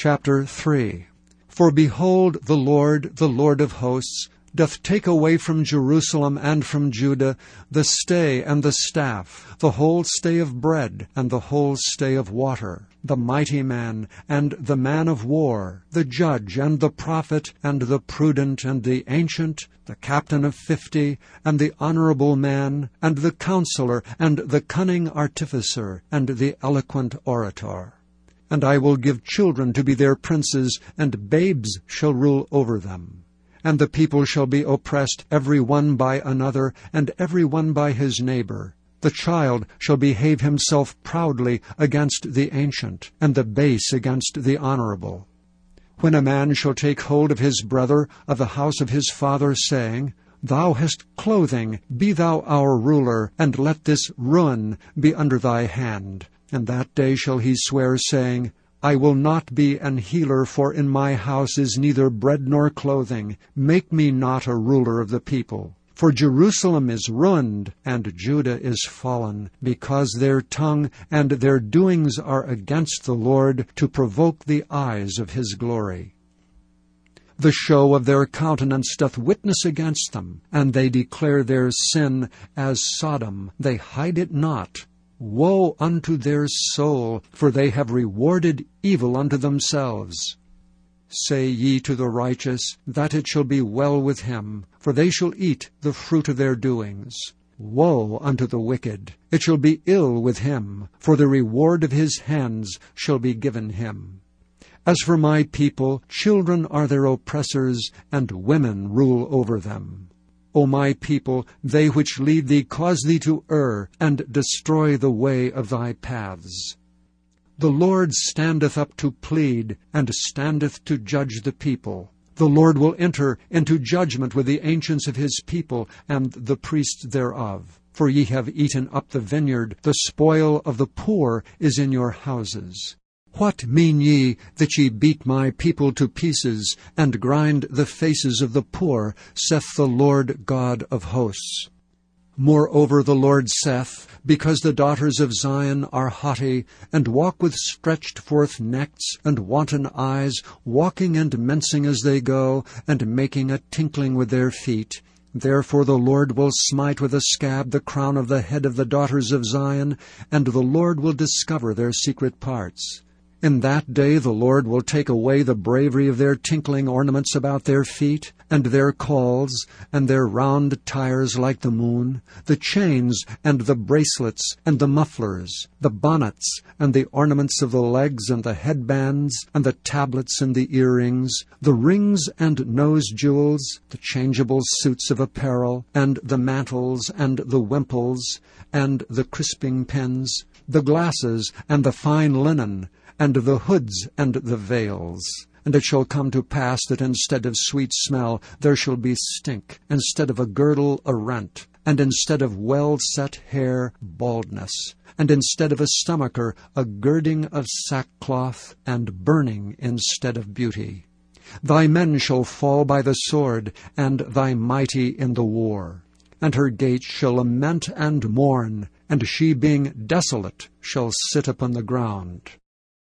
Chapter 3 For behold, the Lord, the Lord of hosts, doth take away from Jerusalem and from Judah the stay and the staff, the whole stay of bread and the whole stay of water, the mighty man and the man of war, the judge and the prophet and the prudent and the ancient, the captain of fifty and the honorable man and the counselor and the cunning artificer and the eloquent orator. And I will give children to be their princes, and babes shall rule over them. And the people shall be oppressed every one by another, and every one by his neighbor. The child shall behave himself proudly against the ancient, and the base against the honorable. When a man shall take hold of his brother of the house of his father, saying, Thou hast clothing, be thou our ruler, and let this ruin be under thy hand. And that day shall he swear, saying, I will not be an healer, for in my house is neither bread nor clothing. Make me not a ruler of the people. For Jerusalem is ruined, and Judah is fallen, because their tongue and their doings are against the Lord, to provoke the eyes of his glory. The show of their countenance doth witness against them, and they declare their sin as Sodom, they hide it not. Woe unto their soul, for they have rewarded evil unto themselves. Say ye to the righteous, that it shall be well with him, for they shall eat the fruit of their doings. Woe unto the wicked, it shall be ill with him, for the reward of his hands shall be given him. As for my people, children are their oppressors, and women rule over them. O my people, they which lead thee cause thee to err, and destroy the way of thy paths. The Lord standeth up to plead, and standeth to judge the people. The Lord will enter into judgment with the ancients of his people, and the priests thereof. For ye have eaten up the vineyard, the spoil of the poor is in your houses. What mean ye that ye beat my people to pieces, and grind the faces of the poor, saith the Lord God of hosts? Moreover the Lord saith, Because the daughters of Zion are haughty, and walk with stretched forth necks and wanton eyes, walking and mincing as they go, and making a tinkling with their feet, Therefore the Lord will smite with a scab the crown of the head of the daughters of Zion, and the Lord will discover their secret parts. In that day the Lord will take away the bravery of their tinkling ornaments about their feet, and their cauls, and their round tires like the moon, the chains, and the bracelets, and the mufflers, the bonnets, and the ornaments of the legs, and the headbands, and the tablets and the earrings, the rings and nose jewels, the changeable suits of apparel, and the mantles, and the wimples, and the crisping pins, the glasses, and the fine linen, and the hoods and the veils. And it shall come to pass that instead of sweet smell there shall be stink, instead of a girdle a rent, and instead of well set hair baldness, and instead of a stomacher a girding of sackcloth, and burning instead of beauty. Thy men shall fall by the sword, and thy mighty in the war. And her gates shall lament and mourn, and she being desolate shall sit upon the ground.